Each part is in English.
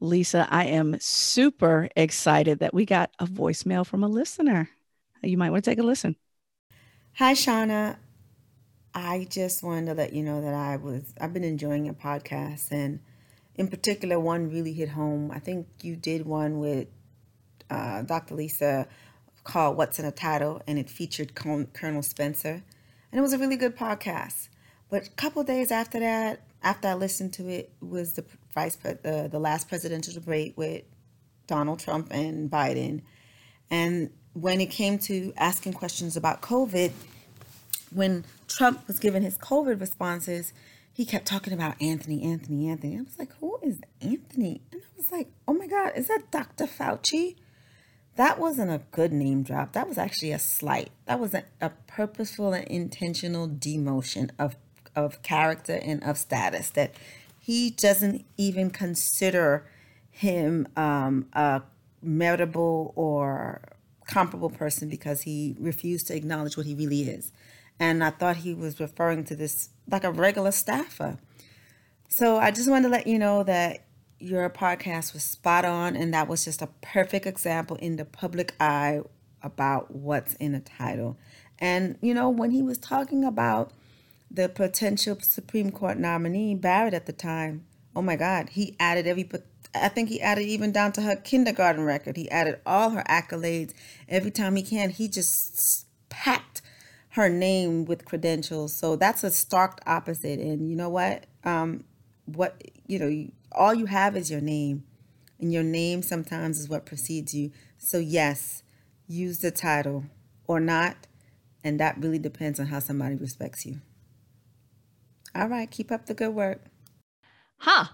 Lisa, I am super excited that we got a voicemail from a listener. You might want to take a listen. Hi, Shauna. I just wanted to let you know that I was I've been enjoying your podcast and in particular one really hit home. I think you did one with uh, Dr. Lisa called What's in a Title and it featured Colonel Spencer and it was a really good podcast. But a couple days after that, after I listened to it, was the vice the uh, the last presidential debate with Donald Trump and Biden, and when it came to asking questions about COVID, when Trump was giving his COVID responses, he kept talking about Anthony, Anthony, Anthony. I was like, who is Anthony? And I was like, oh my God, is that Dr. Fauci? That wasn't a good name drop. That was actually a slight. That was a, a purposeful and intentional demotion of of character and of status that he doesn't even consider him um, a meritable or comparable person because he refused to acknowledge what he really is. And I thought he was referring to this like a regular staffer. So I just wanted to let you know that your podcast was spot on, and that was just a perfect example in the public eye about what's in a title. And, you know, when he was talking about the potential Supreme Court nominee, Barrett at the time, oh my God, he added every, I think he added even down to her kindergarten record. He added all her accolades. Every time he can, he just packed her name with credentials. So that's a stark opposite. And you know what? Um, what, you know, all you have is your name. And your name sometimes is what precedes you. So, yes, use the title or not. And that really depends on how somebody respects you. All right, keep up the good work. Huh.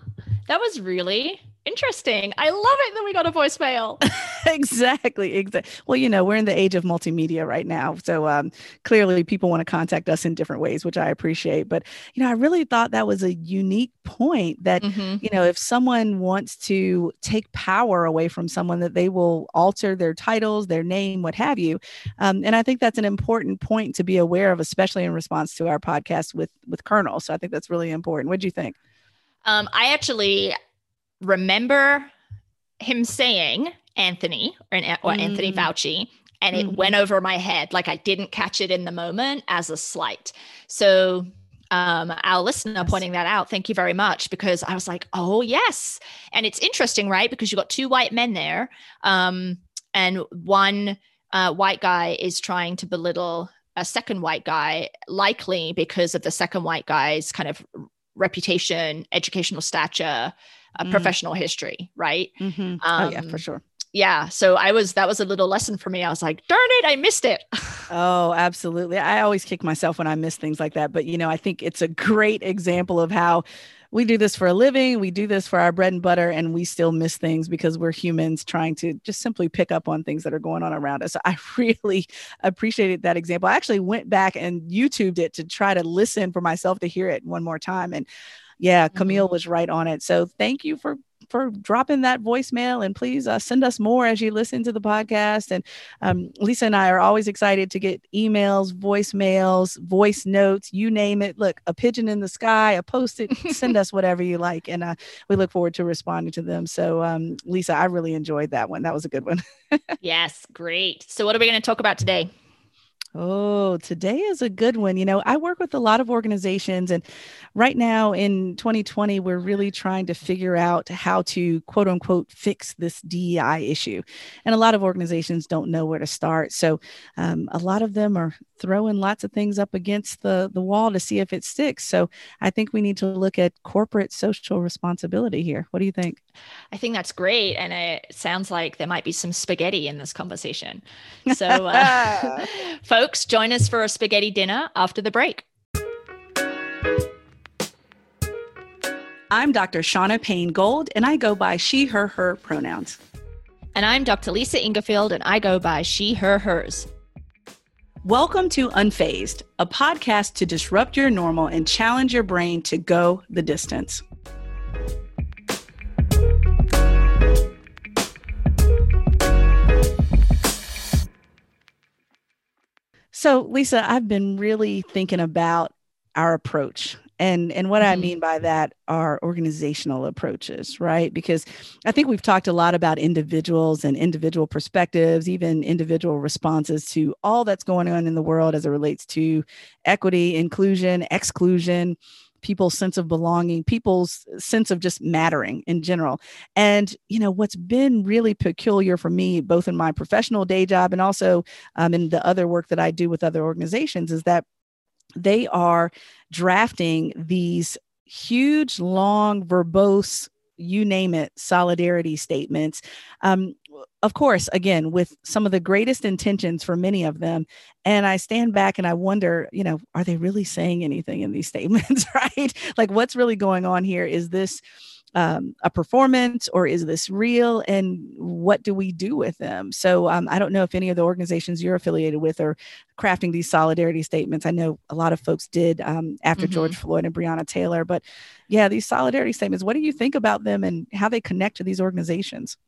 That was really interesting. I love it that we got a voicemail. exactly. Exactly. Well, you know, we're in the age of multimedia right now. So um, clearly people want to contact us in different ways, which I appreciate. But, you know, I really thought that was a unique point that, mm-hmm. you know, if someone wants to take power away from someone, that they will alter their titles, their name, what have you. Um, and I think that's an important point to be aware of, especially in response to our podcast with with Colonel. So I think that's really important. What do you think? Um, I actually remember him saying Anthony or, or mm. Anthony Fauci, and it mm-hmm. went over my head. Like I didn't catch it in the moment as a slight. So um, our listener pointing that out. Thank you very much because I was like, oh yes, and it's interesting, right? Because you've got two white men there, um, and one uh, white guy is trying to belittle a second white guy, likely because of the second white guy's kind of reputation, educational stature, uh, mm. professional history, right? Mm-hmm. Um, oh yeah, for um, sure. Yeah, so I was that was a little lesson for me. I was like, darn it, I missed it. oh, absolutely. I always kick myself when I miss things like that, but you know, I think it's a great example of how we do this for a living, we do this for our bread and butter, and we still miss things because we're humans trying to just simply pick up on things that are going on around us. I really appreciated that example. I actually went back and YouTubed it to try to listen for myself to hear it one more time. And yeah, Camille mm-hmm. was right on it. So thank you for for dropping that voicemail and please uh, send us more as you listen to the podcast. And um, lisa and i are always excited to get emails voicemails voice notes you name it. Look a pigeon in the sky a post-it send us whatever you like. And uh, we look forward to responding to them. So um, lisa i really enjoyed that one. That was a good one. Yes great. So what are we going to talk about today Oh, today is a good one. You know, I work with a lot of organizations, and right now in 2020, we're really trying to figure out how to quote unquote fix this DEI issue. And a lot of organizations don't know where to start. So um, a lot of them are throwing lots of things up against the, the wall to see if it sticks. So I think we need to look at corporate social responsibility here. What do you think? I think that's great. And it sounds like there might be some spaghetti in this conversation. So, uh, folks, join us for a spaghetti dinner after the break. I'm Dr. Shauna Payne Gold, and I go by she, her, her pronouns. And I'm Dr. Lisa Ingarfield, and I go by she, her, hers. Welcome to Unfazed, a podcast to disrupt your normal and challenge your brain to go the distance. So, Lisa, I've been really thinking about our approach. And and what Mhm. i mean by that are organizational approaches right? Because i think we've talked a lot about individuals and individual perspectives even individual responses to all that's going on in the world as it relates to equity inclusion exclusion people's sense of belonging people's sense of just mattering in general and you know what's been really peculiar for me both in my professional day job and also um, in the other work that i do with other organizations is that they are drafting these huge, long, verbose, you name it, solidarity statements. Um, of course, again, with some of the greatest intentions for many of them. And I stand back and I wonder, you know, are they really saying anything in these statements, right? Like, what's really going on here? Is this um, a performance or is this real and what do we do with them so um, i don't know if any of the organizations you're affiliated with are crafting these solidarity statements i know a lot of folks did um, after Mhm. george floyd and breonna taylor but yeah these solidarity statements what do you think about them and how they connect to these organizations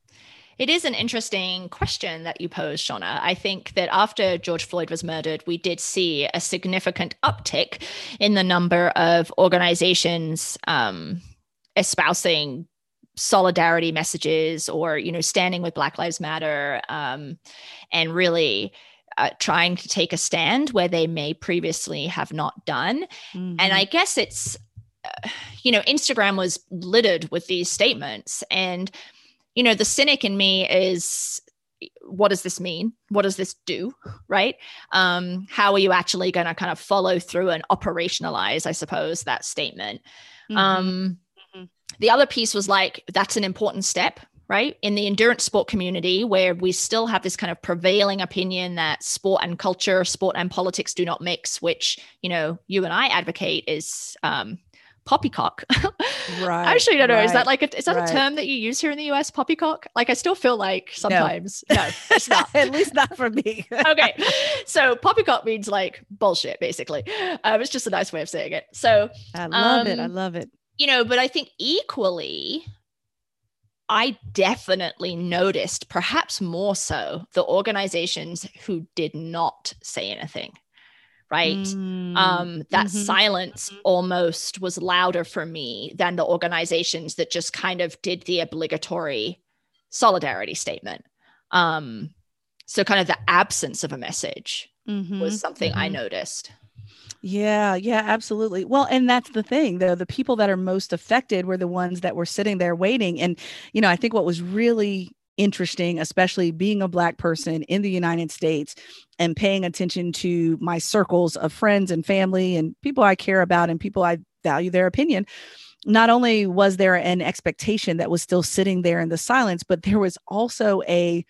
It is an interesting question that you pose, Shauna. I think that after George Floyd was murdered, we did see a significant uptick in the number of organizations um, espousing solidarity messages or, you know, standing with Black Lives Matter um, and really uh, trying to take a stand where they may previously have not done. And I guess it's, uh, you know, Instagram was littered with these statements. And, you know, the cynic in me is what does this mean? What does this do? Right? Um, how are you actually going to kind of follow through and operationalize, I suppose, that statement? Mhm. Um, Mhm. the other piece was like, that's an important step, right? In the endurance sport community, where we still have this kind of prevailing opinion that sport and culture, sport and politics do not mix, which, you know, you and I advocate is um, poppycock. Right, I actually don't know. Is that like, a, is that right. a term that you use here in the US, poppycock? Like, I still feel like sometimes, no, it's not. at least not for me okay. So poppycock means like bullshit, basically. Um, it's just a nice way of saying it. So, i love it i Um, love it you know, but I think equally, I definitely noticed, perhaps more so, the organizations who did not say anything. Right. Mm, Um, that mhm. silence almost was louder for me than the organizations that just kind of did the obligatory solidarity statement. Um, so kind of the absence of a message Mhm, was something I mhm. noticed. Yeah, yeah, absolutely. Well, and that's the thing, though. The people that are most affected were the ones that were sitting there waiting. And, you know, I think what was really interesting, especially being a Black person in the United States and paying attention to my circles of friends and family and people I care about and people I value their opinion. Not only was there an expectation that was still sitting there in the silence, but there was also a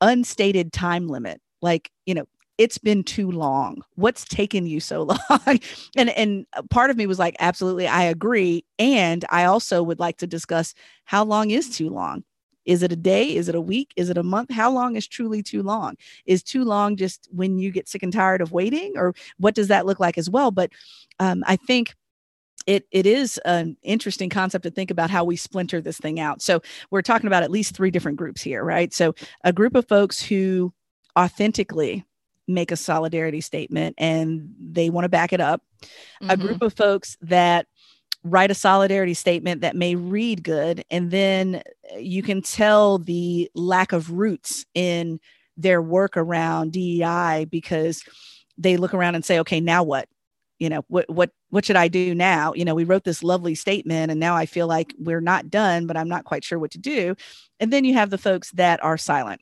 unstated time limit. Like, you know, it's been too long. What's taken you so long? and and part of me was like, absolutely, I agree. And I also would like to discuss how long is too long. Is it a day? Is it a week? Is it a month? How long is truly too long? Is too long just when you get sick and tired of waiting, or what does that look like as well? But um, I think it it is an interesting concept to think about how we splinter this thing out. So we're talking about at least three different groups here, right? So a group of folks who authentically make a solidarity statement and they want to back it up. A Mhm. group of folks that write a solidarity statement that may read good and then uh, you can tell the lack of roots in their work around DEI because they look around and say okay now what? You know what what what should i do now? You know we wrote this lovely statement and now i feel like we're not done but i'm not quite sure what to do. And then you have the folks that are silent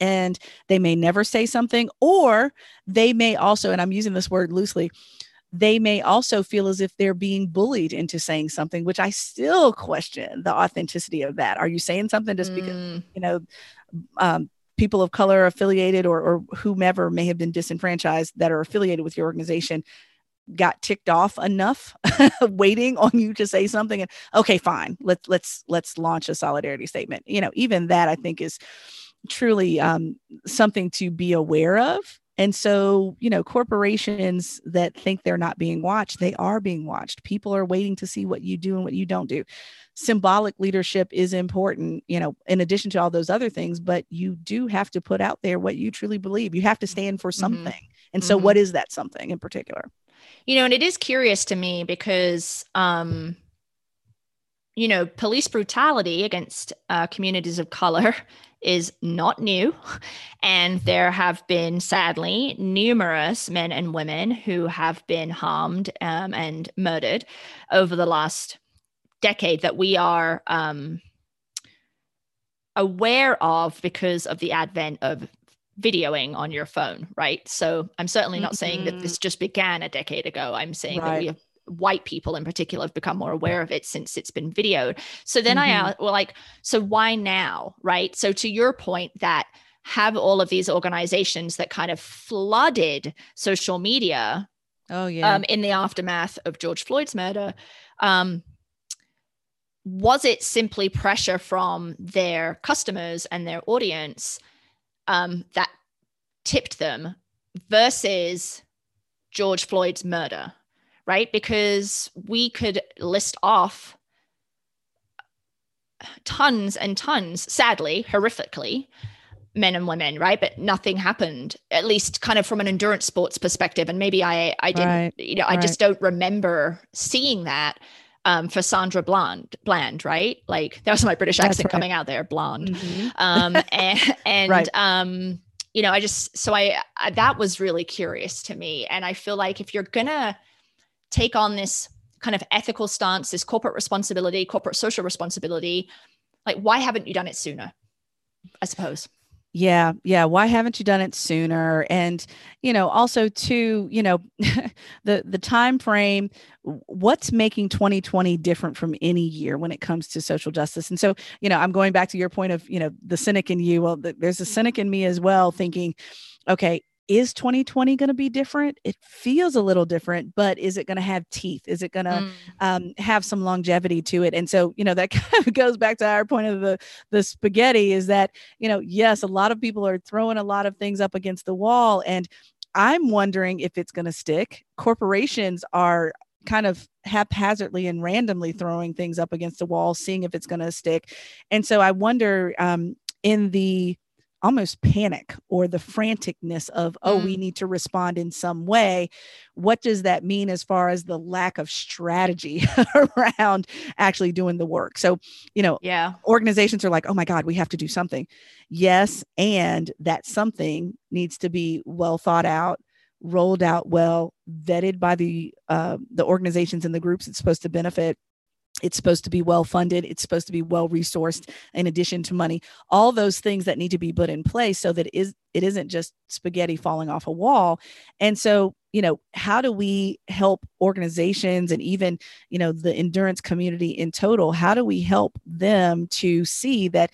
and they may never say something or they may also and i'm using this word loosely they may also feel as if they're being bullied into saying something which i still question the authenticity of that. Are you saying something just because Mm, you know um, people of color affiliated or, or whomever may have been disenfranchised that are affiliated with your organization got ticked off enough waiting on you to say something? And okay fine. Let's let's let's launch a solidarity statement. You know even that i think is truly um, something to be aware of and so you know corporations that think they're not being watched they are being watched. People are waiting to see what you do and what you don't do. Symbolic leadership is important you know in addition to all those other things but you do have to put out there what you truly believe. You have to stand for Mhm. something. And so Mhm. what is that something in particular? You know, and it is curious to me because, um, you know, police brutality against uh, communities of color is not new. And there have been, sadly, numerous men and women who have been harmed um, and murdered over the last decade that we are um, aware of because of the advent of videoing on your phone, right? So I'm certainly not mm-hmm. saying that this mm-hmm. just began a decade ago. I'm saying right. that we have white people in particular have become more aware of it since it's been videoed. So then mm-hmm. I asked, well, like, so why now? Right. So to your point that have all of these organizations that kind of flooded social media. Oh yeah. Um, in the aftermath of George Floyd's murder. Um, was it simply pressure from their customers and their audience um, that tipped them versus George Floyd's murder? Right? Because we could list off tons and tons, sadly, horrifically, men and women, right? But nothing happened, at least kind of from an endurance sports perspective. And maybe I, I didn't, right. you know, I right. just don't remember seeing that. Um, for Sandra Bland, Bland, right? Like that was my British accent right. coming out there, blonde. Mm-hmm. Um, and, and um, you know, I just so I, I that was really curious to me, and I feel like if you're gonna take on this kind of ethical stance, this corporate responsibility, corporate social responsibility, like why haven't you done it sooner? I suppose. Yeah, yeah. Why haven't you done it sooner? And you know, also too, you know, the the time frame. What's making 2020 different from any year when it comes to social justice? And so, you know, I'm going back to your point of, you know, the cynic in you. Well, the, there's a cynic in me as well, thinking, okay, is 2020 going to be different? It feels a little different, but is it going to have teeth? Is it going to mm. um, have some longevity to it? And so, you know, that kind of goes back to our point of the the spaghetti is that, you know, yes, a lot of people are throwing a lot of things up against the wall, and I'm wondering if it's going to stick. Corporations are kind of haphazardly and randomly throwing things up against the wall, seeing if it's going to stick. And so I wonder um, in the almost panic or the franticness of oh mm. we need to respond in some way. What does that mean as far as the lack of strategy around actually doing the work? So you know yeah. organizations are like oh my god we have to do something. Yes and that something needs to be well thought out rolled out well vetted by the uh, the organizations and the groups it's supposed to benefit it's supposed to be well funded it's supposed to be well resourced in addition to money. All those things that need to be put in place so that it is it isn't just spaghetti falling off a wall. And so you know how do we help organizations and even you know the endurance community in total? How do we help them to see that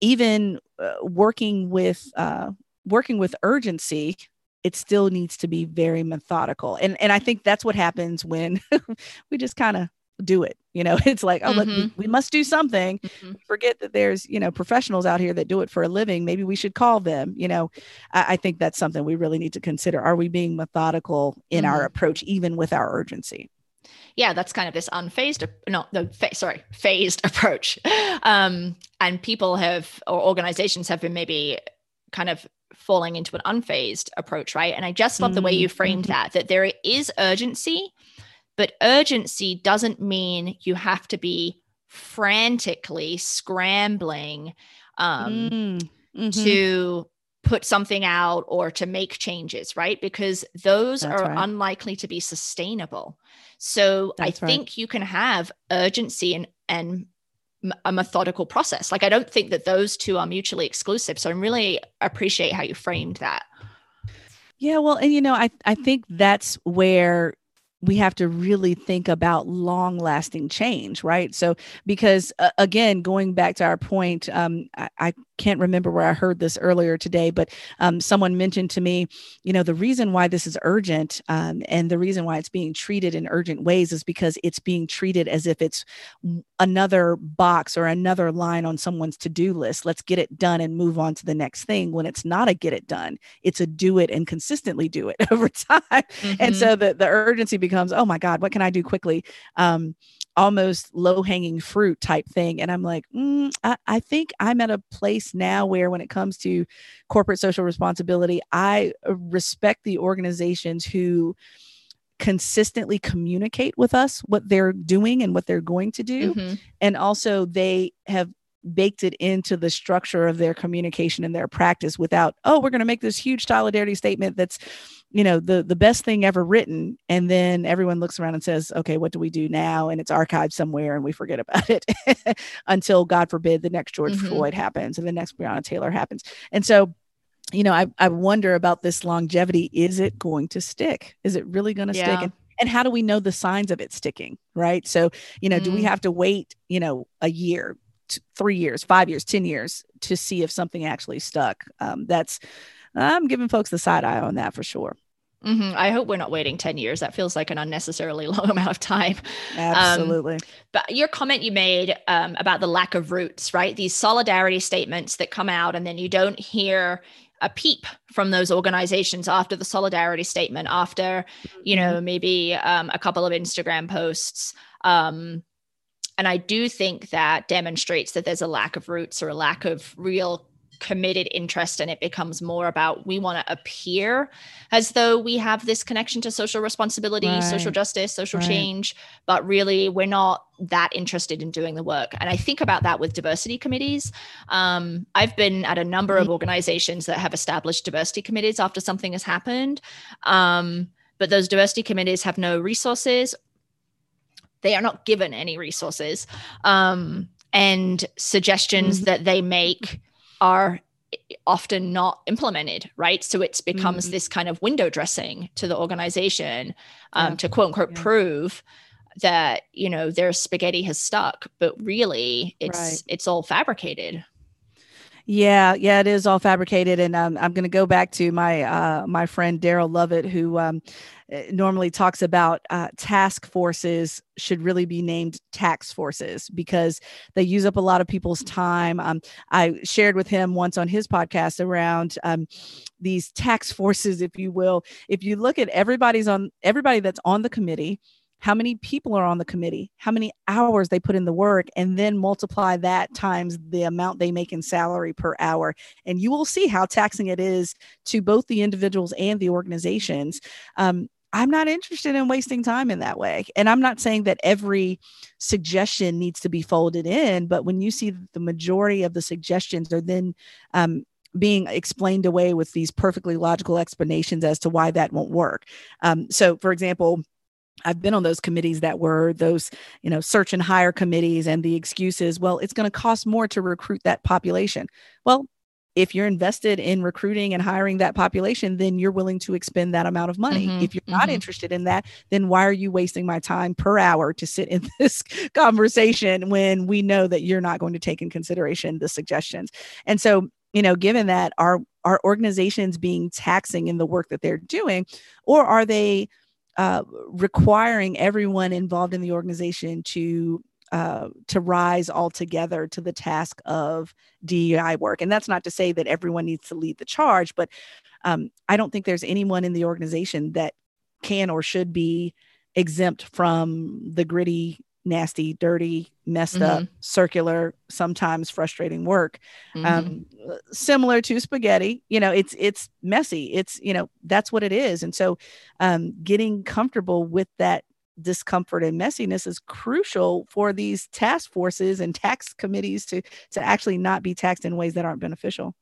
even uh, working with uh, working with urgency it still needs to be very methodical? And and i think that's what happens when we just kind of do it you know? It's like oh mm-hmm. look, we, we, must do something. Mm-hmm. forget that there's you know professionals out here that do it for a living. Maybe we should call them you know? I, I think that's something we really need to consider. Are we being methodical in mm-hmm. our approach even with our urgency? Yeah that's kind of this unfazed no the fa- sorry phased approach. Um and people have or organizations have been maybe kind of falling into an unfazed approach right? And i just love the way you framed mm-hmm. that that there is urgency but urgency doesn't mean you have to be frantically scrambling um, mm, mm-hmm. to put something out or to make changes, right? Because those That's are right. unlikely to be sustainable. So That's I think right. you can have urgency and and a methodical process. Like I don't think that those two are mutually exclusive. So I really appreciate how you framed that. Yeah, well, and you know, I I think that's where we have to really think about long lasting change, right? So, because uh, again, going back to our point, um, I, I, can't remember where I heard this earlier today, but um, someone mentioned to me, you know, the reason why this is urgent um, and the reason why it's being treated in urgent ways is because it's being treated as if it's another box or another line on someone's to do list. Let's get it done and move on to the next thing when it's not a get it done, it's a do it and consistently do it over time. Mm-hmm. And so the, the urgency becomes, oh my God, what can I do quickly? Um, almost low hanging fruit type thing. And I'm like, mm, I, I, think I'm at a place now where, when it comes to corporate social responsibility, I respect the organizations who consistently communicate with us what they're doing and what they're going to do. Mm-hmm. And also, they have baked it into the structure of their communication and their practice without, oh, we're going to make this huge solidarity statement that's, you know, the the best thing ever written. And then everyone looks around and says, okay, what do we do now? And it's archived somewhere and we forget about it until, God forbid, the next George mm-hmm. Floyd happens and the next Breonna Taylor happens. And so you know, I, I wonder about this longevity. Is it going to stick? Is it really going to yeah. stick? And, and how do we know the signs of it sticking? Right. So, you know, mm. do we mm. have to wait, you know, a year, t- three years, five years, 10 years to see if something actually stuck? Um, that's, I'm giving folks the side eye on that for sure. Mm-hmm. I hope we're not waiting 10 years. That feels like an unnecessarily long amount of time. Um, Absolutely. Um, but your comment you made um, about the lack of roots, right? These solidarity statements that come out, and then you don't hear a peep from those organizations after the solidarity statement, after, you know, mm-hmm. maybe um, a couple of Instagram posts. Um, and I do think that demonstrates that there's a lack of roots or a lack of real committed interest and it becomes more about we want to appear as though we have this connection to social responsibility right. social justice social right. change but really we're not that interested in doing the work and i think about that with diversity committees um, i've been at a number of organizations that have established diversity committees after something has happened um, but those diversity committees have no resources they are not given any resources um, and suggestions mm-hmm. that they make are often not implemented, right? So it becomes mm-hmm. this kind of window dressing to the organization um, yeah. to quote unquote yeah. prove that you know their spaghetti has stuck, but really it's right. it's all fabricated. Yeah, yeah, it is all fabricated, and um, I'm going to go back to my uh, my friend Daryl Lovett, who um, normally talks about uh, task forces should really be named tax forces because they use up a lot of people's time. Um, I shared with him once on his podcast around um, these tax forces, if you will. If you look at everybody's on everybody that's on the committee how many people are on the committee, how many hours they put in the work, and then multiply that times the amount they make in salary per hour. And you will see how taxing it is to both the individuals and the organizations. Um, I'm not interested in wasting time in that way. And I'm not saying that every suggestion needs to be folded in, but when you see the majority of the suggestions are then um, being explained away with these perfectly logical explanations as to why that won't work. Um, so, for example, I've been on those committees that were those, you know, search and hire committees, and the excuses, well, it's going to cost more to recruit that population. Well, if you're invested in recruiting and hiring that population, then you're willing to expend that amount of money. Mm-hmm, if you're not mm-hmm. interested in that, then why are you wasting my time per hour to sit in this conversation when we know that you're not going to take in consideration the suggestions? And so, you know, given that are are organizations being taxing in the work that they're doing, or are they uh, requiring everyone involved in the organization to uh, to rise all together to the task of DEI work. And that's not to say that everyone needs to lead the charge, but um, I don't think there's anyone in the organization that can or should be exempt from the gritty nasty, dirty, messed mm-hmm. up, circular, sometimes frustrating work. Mm-hmm. Um, similar to spaghetti, you know, it's it's messy. It's you know that's what it is, and so um, getting comfortable with that discomfort and messiness is crucial for these task forces and tax committees to to actually not be taxed in ways that aren't beneficial.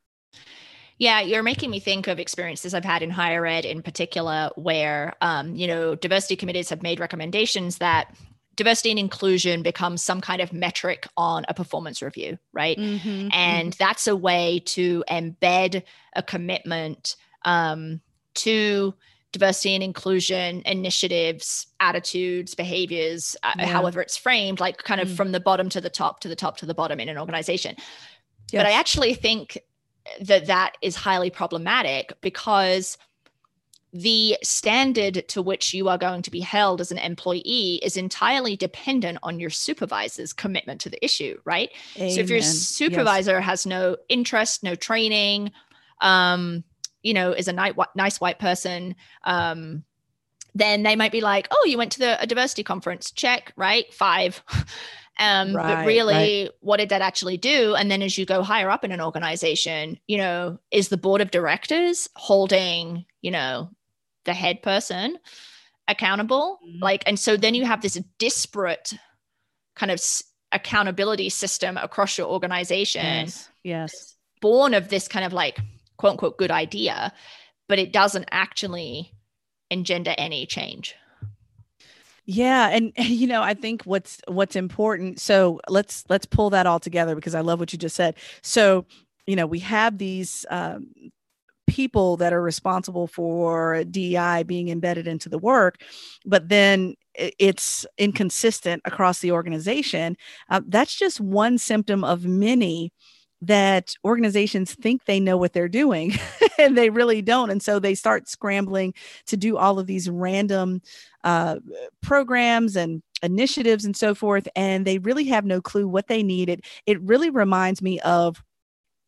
Yeah, you're making me think of experiences I've had in higher ed in particular, where, um, you know, diversity committees have made recommendations that diversity and inclusion becomes some kind of metric on a performance review, right? Mm-hmm, and mm-hmm. that's a way to embed a commitment um, to diversity and inclusion initiatives, attitudes, behaviors, uh, however it's framed, like kind of mm. from the bottom to the top, to the top to the bottom in an organization. Yes. But I actually think that that is highly problematic because the standard to which you are going to be held as an employee is entirely dependent on your supervisor's commitment to the issue, right? Amen. So if your supervisor yes. has no interest, no training, um, you know, is a nice, nice white person, um, then they might be like, "Oh, you went to the a diversity conference, check, right? Five. Um, right, but really, right. what did that actually do? And then as you go higher up in an organization, you know, is the board of directors holding, you know, the head person accountable mm-hmm. like and so then you have this disparate kind of accountability system across your organization yes, yes. born of this kind of like quote unquote good idea but it doesn't actually engender any change yeah and you know i think what's what's important so let's let's pull that all together because i love what you just said so you know we have these um, people that are responsible for DEI being embedded into the work, but then it's inconsistent across the organization. Uh, that's just one symptom of many that organizations think they know what they're doing and they really don't. And so they start scrambling to do all of these random uh, programs and initiatives and so forth. And they really have no clue what they need. It, it really reminds me of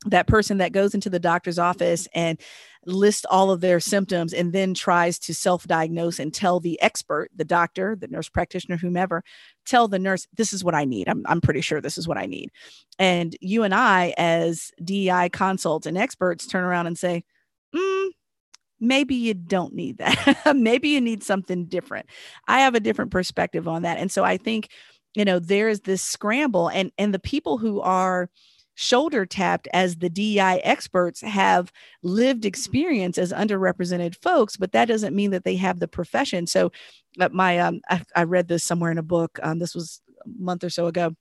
that person that goes into the doctor's office and lists all of their symptoms and then tries to self-diagnose and tell the expert the doctor the nurse practitioner whomever tell the nurse this is what i need. I'm, I'm pretty sure this is what i need. And you and i as dei consults and experts turn around and say mm, maybe you don't need that. Maybe you need something different. I have a different perspective on that. And so i think you know there's this scramble and and the people who are shoulder tapped as the DEI experts have lived experience as underrepresented folks, but that doesn't mean that they have the profession. So, uh, my um, I, I, read this somewhere in a book. Um, this was a month or so ago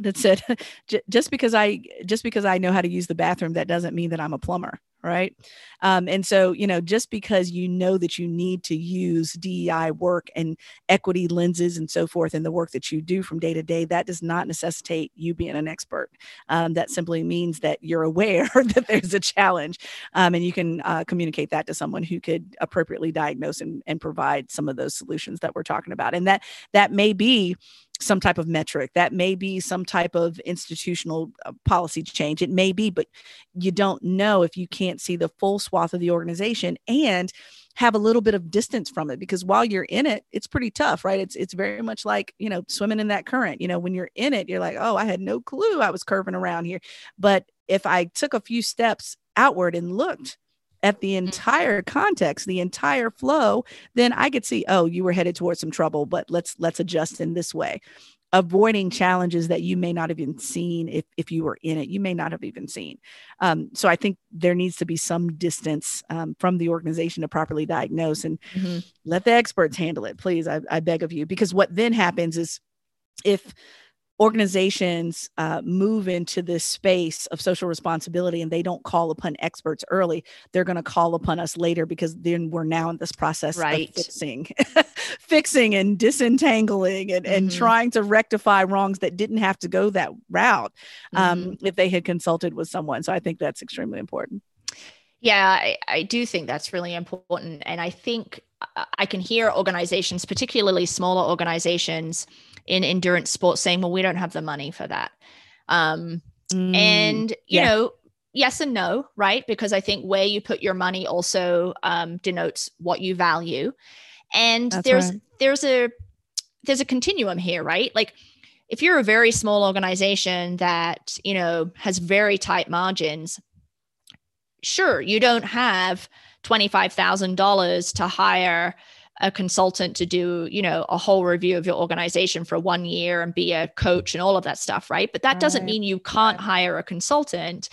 that said just because i just because i know how to use the bathroom that doesn't mean that i'm a plumber right? Um, and so you know just because you know that you need to use dei work and equity lenses and so forth in the work that you do from day to day that does not necessitate you being an expert. Um, that simply means that you're aware that there's a challenge um, and you can uh, communicate that to someone who could appropriately diagnose and, and provide some of those solutions that we're talking about. And that that may be some type of metric. That may be some type of institutional uh, policy change. It may be but you don't know if you can't see the full swath of the organization and have a little bit of distance from it because while you're in it it's pretty tough right? It's it's very much like you know swimming in that current. You know when you're in it you're like oh i had no clue i was curving around here. But if i took a few steps outward and looked at the mm-hmm. entire context the entire flow then i could see oh you were headed towards some trouble but let's let's adjust in this way avoiding challenges that you may not have even seen if, if you were in it you may not have even seen um, so i think there needs to be some distance um, from the organization to properly diagnose and mm-hmm. let the experts handle it please I, I beg of you because what then happens is if organizations uh, move into this space of social responsibility and they don't call upon experts early, they're going to call upon us later because then we're now in this process right. of fixing, fixing and disentangling and, mm-hmm. and trying to rectify wrongs that didn't have to go that route um, mm-hmm. if they had consulted with someone. So I think that's extremely important. Yeah, I, I do think that's really important. And I think uh, I can hear organizations, particularly smaller organizations, in endurance sports saying, well, we don't have the money for that. Um, mm, and, you yeah. know, yes and no, right? Because I think where you put your money also um, denotes what you value. And That's there's right. there's a there's a continuum here, right? Like if you're a very small organization that, you know, has very tight margins, sure, you don't have $25,000 to hire a consultant to do you know a whole review of your organization for one year and be a coach and all of that stuff right but that doesn't mean you can't hire a consultant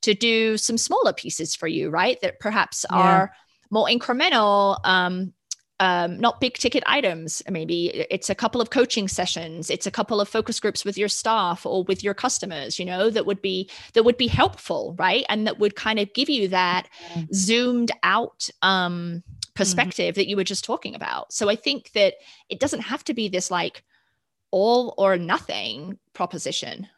to do some smaller pieces for you right that perhaps yeah. are more incremental um, um, not big ticket items. Maybe it's a couple of coaching sessions. It's a couple of focus groups with your staff or with your customers. You know that would be that would be helpful, right? And that would kind of give you that zoomed out um. Perspective mm-hmm. that you were just talking about. So I think that it doesn't have to be this like all or nothing proposition.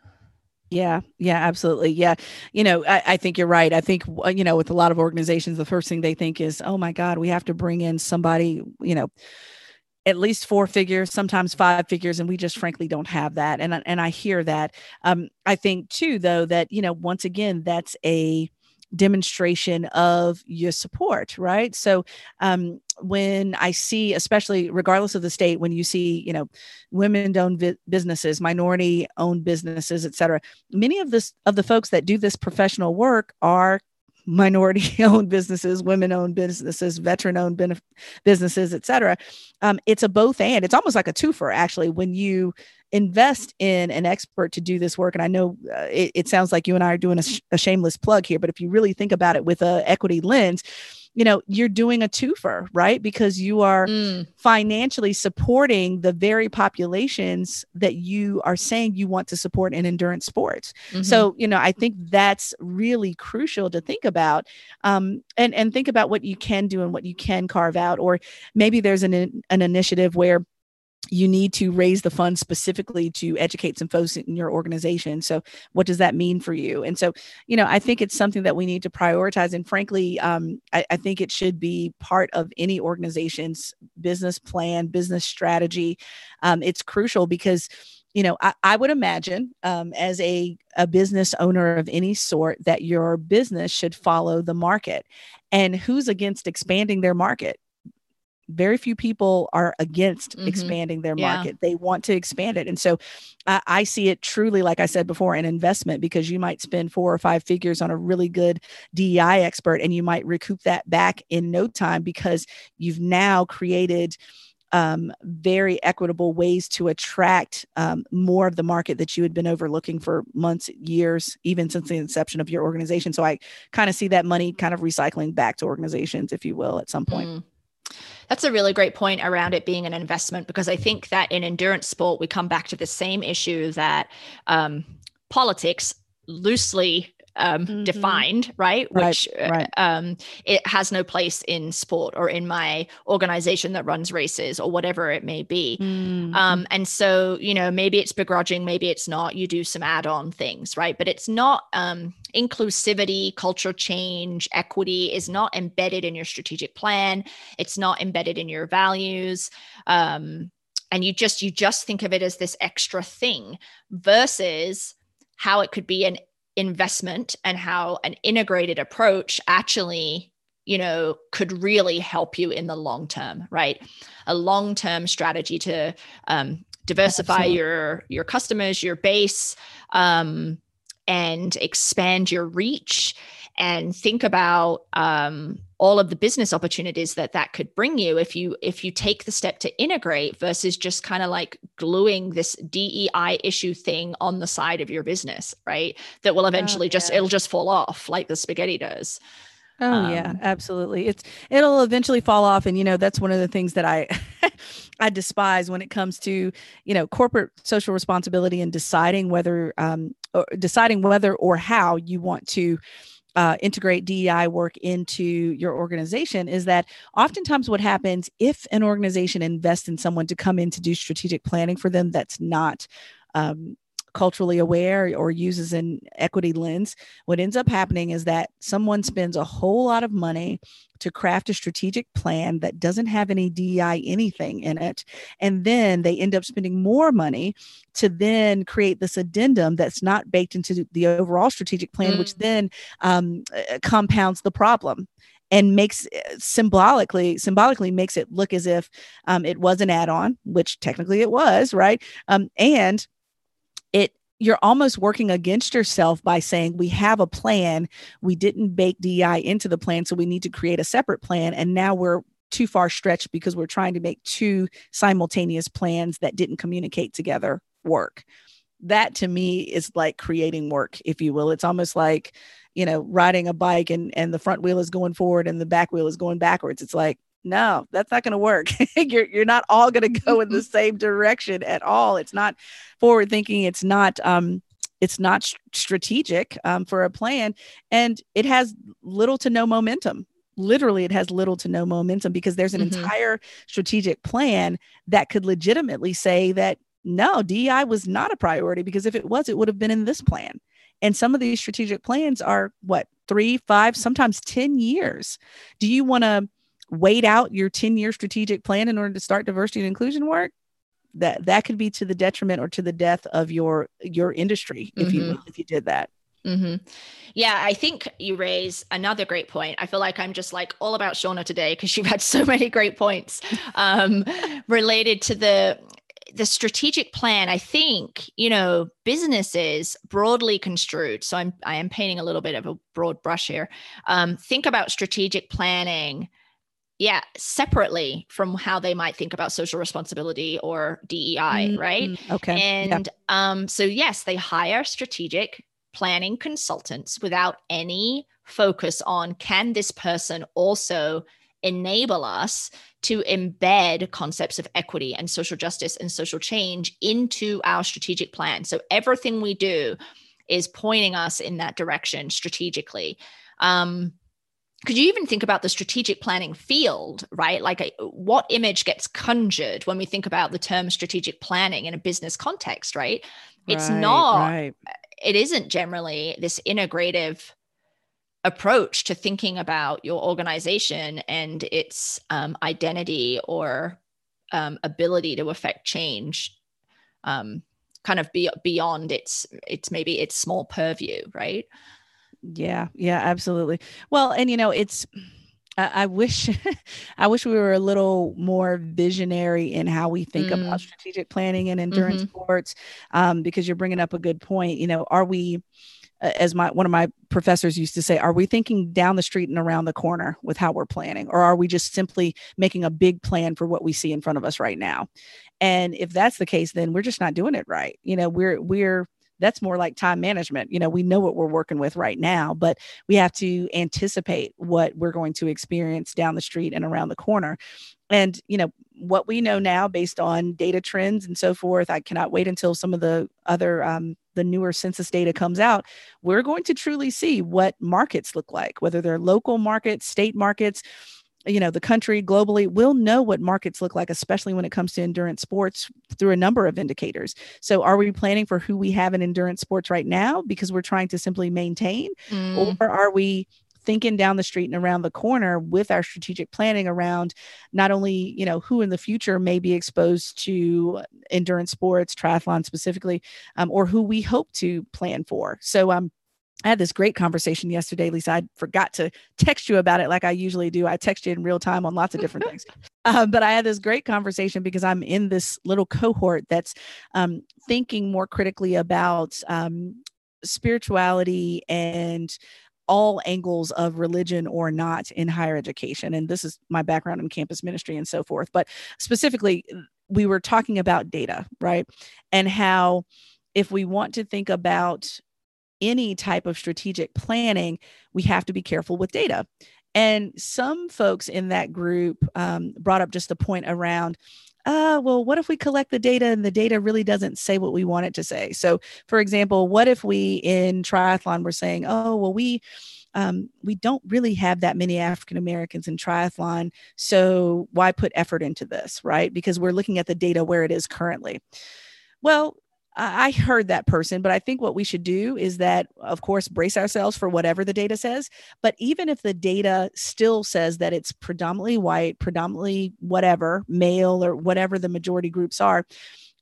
Yeah, yeah, absolutely. Yeah. You know, I, I, think you're right. I think, you know, with a lot of organizations, the first thing they think is, oh my God, we have to bring in somebody, you know, at least four figures, sometimes five figures, and we just frankly don't have that. And, and I hear that. Um, I think too, though, that, you know, once again, that's a, demonstration of your support right so um, when i see especially regardless of the state when you see you know women owned vi- businesses minority owned businesses et cetera many of this of the folks that do this professional work are minority owned businesses, women owned businesses, veteran owned benef- businesses, et cetera. Um, it's a both and. It's almost like a twofer, actually, when you invest in an expert to do this work. And I know uh, it, it, sounds like you and I are doing a, sh- a shameless plug here, but if you really think about it with a equity lens, you know you're doing a twofer right because you are mm. financially supporting the very populations that you are saying you want to support in endurance sports mm-hmm. so you know i think that's really crucial to think about um, and and think about what you can do and what you can carve out or maybe there's an an initiative where you need to raise the funds specifically to educate some folks in your organization. So, what does that mean for you? And so, you know, I think it's something that we need to prioritize. And frankly, um, I, I, think it should be part of any organization's business plan, business strategy. Um, it's crucial because you know I, I would imagine um, as a, a business owner of any sort that your business should follow the market and who's against expanding their market very few people are against mm-hmm. expanding their market. Yeah. They want to expand it. And so I, I, see it truly, like I said before, an investment because you might spend four or five figures on a really good DEI expert and you might recoup that back in no time because you've now created um, very equitable ways to attract um, more of the market that you had been overlooking for months, years, even since the inception of your organization. So I kind of see that money kind of recycling back to organizations, if you will, at some point. Mm. That's a really great point around it being an investment because I think that in endurance sport, we come back to the same issue that um, politics loosely um, mm-hmm. defined, right? Which right, right. Um, it has no place in sport or in my organization that runs races or whatever it may be. Mm-hmm. Um, and so, you know, maybe it's begrudging, maybe it's not. You do some add-on things, right? But it's not um, inclusivity, culture change, equity is not embedded in your strategic plan. It's not embedded in your values. Um, and you just you just think of it as this extra thing versus how it could be an investment and how an integrated approach actually you know could really help you in the long term right a long term strategy to um, diversify Absolutely. your your customers your base um, and expand your reach and think about um, all of the business opportunities that that could bring you if you if you take the step to integrate versus just kind of like gluing this DEI issue thing on the side of your business right that will oh, eventually oh, yeah. just it'll just fall off like the spaghetti does Oh um, yeah, absolutely. It's it'll eventually fall off and you know that's one of the things that I I despise when it comes to, you know, corporate social responsibility and deciding whether um deciding whether or how you want to uh, integrate DEI work into your organization is that oftentimes what happens if an organization invests in someone to come in to do strategic planning for them that's not um, culturally aware or uses an equity lens, what ends up happening is that someone spends a whole lot of money to craft a strategic plan that doesn't have any DEI anything in it. And then they end up spending more money to then create this addendum that's not baked into the overall strategic plan, mm. which then um, uh, compounds the problem and makes uh, symbolically symbolically makes it look as if um, it was an add-on which technically it was right um, and it you're almost working against yourself by saying we have a plan. We didn't bake DEI into the plan so we need to create a separate plan and now we're too far stretched because we're trying to make two simultaneous plans that didn't communicate together work. That to me is like creating work if you will. It's almost like you know riding a bike and and the front wheel is going forward and the back wheel is going backwards. It's like no that's not going to work. You're you're not all going to go in the same direction at all. It's not forward thinking it's not um it's not strategic um, for a plan and it has little to no momentum. Literally it has little to no momentum because there's an mm-hmm. entire strategic plan that could legitimately say that no DEI was not a priority because if it was it would have been in this plan. And some of these strategic plans are what three five sometimes 10 years. Do you want to wait out your 10 year strategic plan in order to start diversity and inclusion work that that could be to the detriment or to the death of your your industry if mm-hmm. you if you did that Mm-hmm. Yeah, I think you raise another great point. I feel like I'm just like all about Shauna today because you've had so many great points um, related to the the strategic plan, I think, you know, businesses broadly construed. So I'm I am painting a little bit of a broad brush here. Um, think about strategic planning, yeah, separately from how they might think about social responsibility or DEI, mm-hmm. right? Okay. And um, so yes, they hire strategic planning consultants without any focus on can this person also enable us to embed concepts of equity and social justice and social change into our strategic plan. So everything we do is pointing us in that direction strategically. Um, could you even think about the strategic planning field, right? Like, what image gets conjured when we think about the term strategic planning in a business context, right? It's right, not, right. it isn't generally this integrative approach to thinking about your organization and its um, identity or um, ability to affect change um, kind of be beyond its its maybe its small purview right yeah yeah absolutely well and you know it's I, I wish I wish we were a little more visionary in how we think mm. about strategic planning and endurance mm-hmm. sports um, because you're bringing up a good point you know are we as my one of my professors used to say are we thinking down the street and around the corner with how we're planning or are we just simply making a big plan for what we see in front of us right now and if that's the case then we're just not doing it right you know we're we're that's more like time management you know we know what we're working with right now but we have to anticipate what we're going to experience down the street and around the corner. And you know what we know now based on data trends and so forth i cannot wait until some of the other um, the newer census data comes out. We're going to truly see what markets look like whether they're local markets state markets you know the country globally will know what markets look like especially when it comes to endurance sports through a number of indicators. So are we planning for who we have in endurance sports right now because we're trying to simply maintain? Mm. or are we thinking down the street and around the corner with our strategic planning around not only you know who in the future may be exposed to endurance sports triathlon specifically um, or who we hope to plan for? So um I had this great conversation yesterday, Lisa. I forgot to text you about it like I usually do. I text you in real time on lots of different things. Uh, but I had this great conversation because I'm in this little cohort that's um, thinking more critically about um, spirituality and all angles of religion or not in higher education. And this is my background in campus ministry and so forth. But specifically, we were talking about data, right? And how if we want to think about any type of strategic planning, we have to be careful with data. And some folks in that group um, brought up just a point around uh, well, what if we collect the data and the data really doesn't say what we want it to say? So, for example, what if we in triathlon were saying, oh, well, we um, we don't really have that many African Americans in triathlon, so why put effort into this, right? Because we're looking at the data where it is currently. Well, I heard that person, but I think what we should do is that, of course, brace ourselves for whatever the data says. But even if the data still says that it's predominantly white, predominantly whatever, male, or whatever the majority groups are,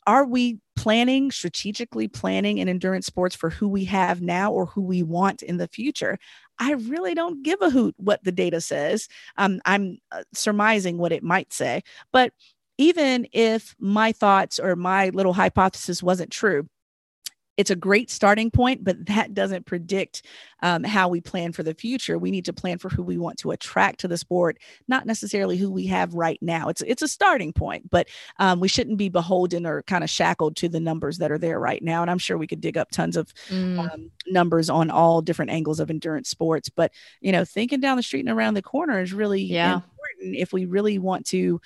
are we planning, strategically planning in endurance sports for who we have now or who we want in the future? I really don't give a hoot what the data says. Um, I'm uh, surmising what it might say, but even if my thoughts or my little hypothesis wasn't true, it's a great starting point, but that doesn't predict um, how we plan for the future. We need to plan for who we want to attract to the sport, not necessarily who we have right now. It's it's a starting point, but um, we shouldn't be beholden or kind of shackled to the numbers that are there right now. And I'm sure we could dig up tons of mm. um, numbers on all different angles of endurance sports. But you know, thinking down the street and around the corner is really yeah. Important if we really want to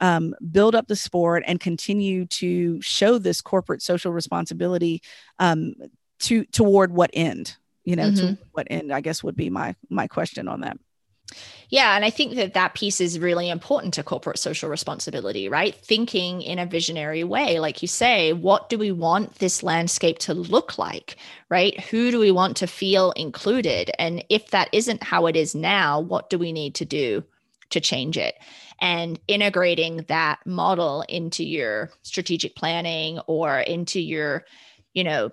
um, build up the sport and continue to show this corporate social responsibility um, to toward what end you know mm-hmm. to what end i guess would be my my question on that yeah, and I think that that piece is really important to corporate social responsibility, right? Thinking in a visionary way, like you say, what do we want this landscape to look like, right? Who do we want to feel included? And if that isn't how it is now, what do we need to do to change it? and integrating that model into your strategic planning or into your you know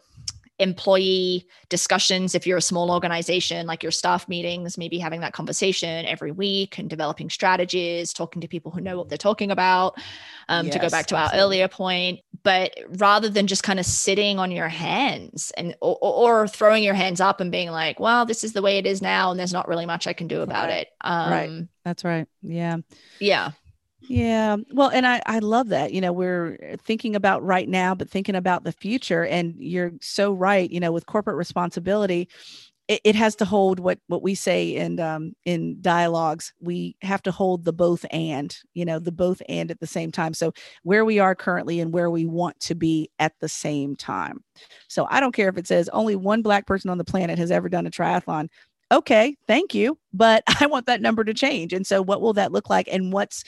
employee discussions if you're a small organization like your staff meetings maybe having that conversation every week and developing strategies talking to people who know what they're talking about um, yes, to go back to absolutely. our earlier point. But rather than just kind of sitting on your hands and or, or, throwing your hands up and being like well this is the way it is now and there's not really much i can do about right. it um, right that's right. Yeah. Yeah yeah. Well, and I, I love that. You know, we're thinking about right now, but thinking about the future. And you're so right. You know, with corporate responsibility, it, it has to hold what what we say in um, in dialogues. We have to hold the both and, you know, the both and at the same time. So where we are currently and where we want to be at the same time. So I don't care if it says only one black person on the planet has ever done a triathlon okay, thank you. But I want that number to change. And so, what will that look like? And what's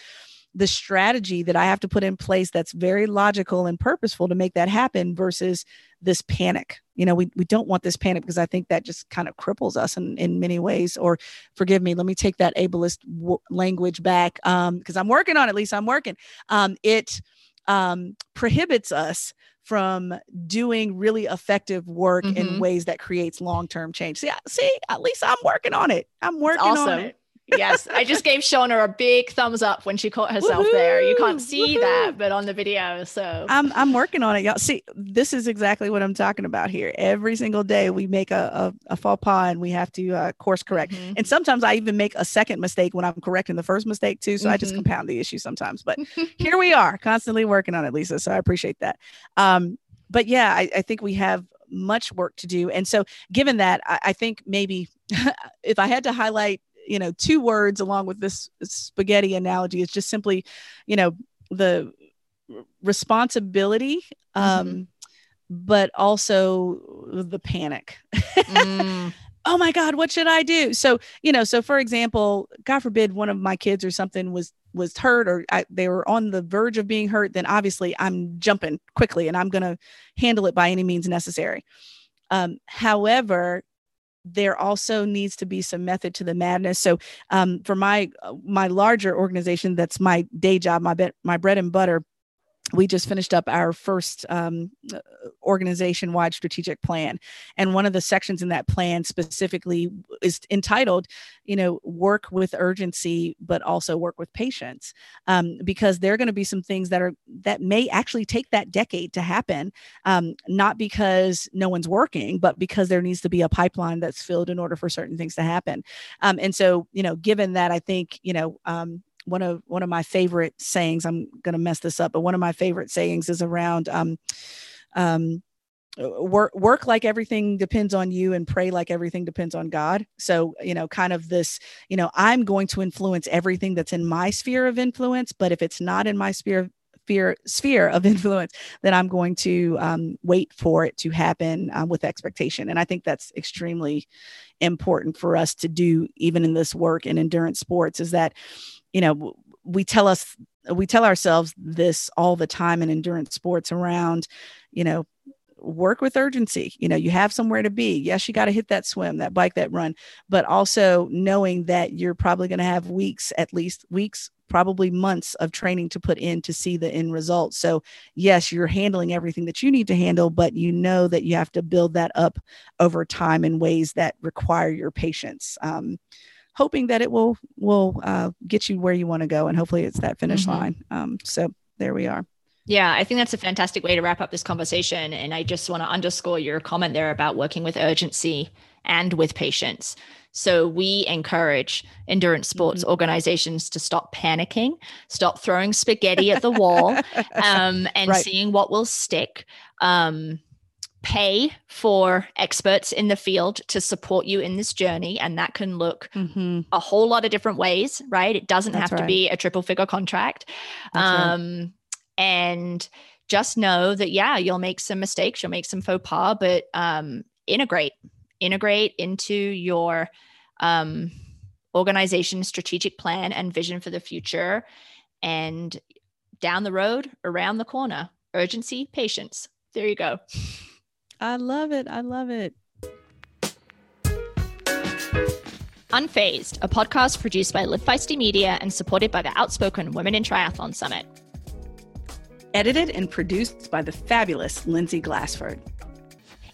the strategy that I have to put in place that's very logical and purposeful to make that happen versus this panic. You know, we, we don't want this panic because I think that just kind of cripples us in, in many ways. Or forgive me, let me take that ableist w- language back because um, I'm working on it, at least I'm working. Um, it um, prohibits us from doing really effective work mm-hmm. in ways that creates long-term change. See, see, at least I'm working on it. I'm working on it yes, I just gave Shauna a big thumbs up when she caught herself Woo-hoo! there. You can't see Woo-hoo! that, but on the video. So I'm I'm working on it, y'all. See, this is exactly what I'm talking about here. Every single day we make a a, a faux pas and we have to uh, course correct. Mm-hmm. And sometimes I even make a second mistake when I'm correcting the first mistake too. So mm-hmm. I just mm-hmm. compound the issue sometimes. But here we are, constantly working on it, Lisa. So I appreciate that. Um, but yeah, I, I think we have much work to do. And so, given that, I, I think maybe if I had to highlight you know two words along with this spaghetti analogy is just simply you know the responsibility um mm-hmm. but also the panic mm. oh my god what should i do so you know so for example god forbid one of my kids or something was was hurt or I, they were on the verge of being hurt then obviously i'm jumping quickly and i'm going to handle it by any means necessary um, however there also needs to be some method to the madness. So, um, for my uh, my larger organization, that's my day job, my my bread and butter we just finished up our first um, uh, organization wide strategic plan. And one of the sections in that plan specifically is entitled, you know, work with urgency, but also work with patience. Um, because there are going to be some things that are, that may actually take that decade to happen, um, not because no one's working, but because there needs to be a pipeline that's filled in order for certain things to happen. Um, and so, you know, given that, I think, you know, um, one of one of my favorite sayings i'm going to mess this up but one of my favorite sayings is around um, um, work work like everything depends on you and pray like everything depends on god. So you know kind of this you know i'm going to influence everything that's in my sphere of influence but if it's not in my sphere sphere sphere of influence then i'm going to um, wait for it to happen um, with expectation. And i think that's extremely important for us to do even in this work in endurance sports is that you know we tell us we tell ourselves this all the time in endurance sports around you know work with urgency. You know you have somewhere to be. Yes you got to hit that swim that bike that run but also knowing that you're probably going to have weeks at least weeks probably months of training to put in to see the end result so yes you're handling everything that you need to handle but you know that you have to build that up over time in ways that require your patience um, hoping that it will will uh, get you where you want to go, and hopefully it's that finish mm-hmm. line. Um, so there we are. Yeah, I think that's a fantastic way to wrap up this conversation. And I just want to underscore your comment there about working with urgency and with patience. So we encourage endurance sports mm-hmm. organizations to stop panicking, stop throwing spaghetti at the wall, um, and right. seeing what will stick. Um, pay for experts in the field to support you in this journey and that can look mm-hmm. a whole lot of different ways right it doesn't That's have right. to be a triple figure contract um, right. and just know that yeah you'll make some mistakes you'll make some faux pas but um, integrate integrate into your um, organization strategic plan and vision for the future and down the road around the corner urgency patience there you go I love it. I love it. Unfazed, a podcast produced by Live Feisty Media and supported by the Outspoken Women in Triathlon Summit. Edited and produced by the fabulous Lindsay Glassford.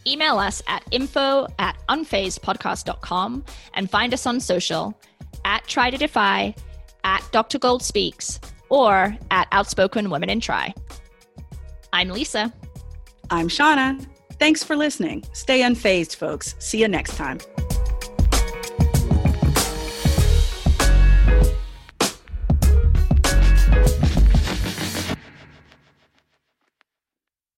Email us at info at unfazedpodcast.com and find us on social at Tri to Defy, at Dr. Gold Speaks, or at Outspoken Women in Tri. I'm Lisa. I'm Shauna. Thanks for listening. Stay unfazed, folks. See you next time.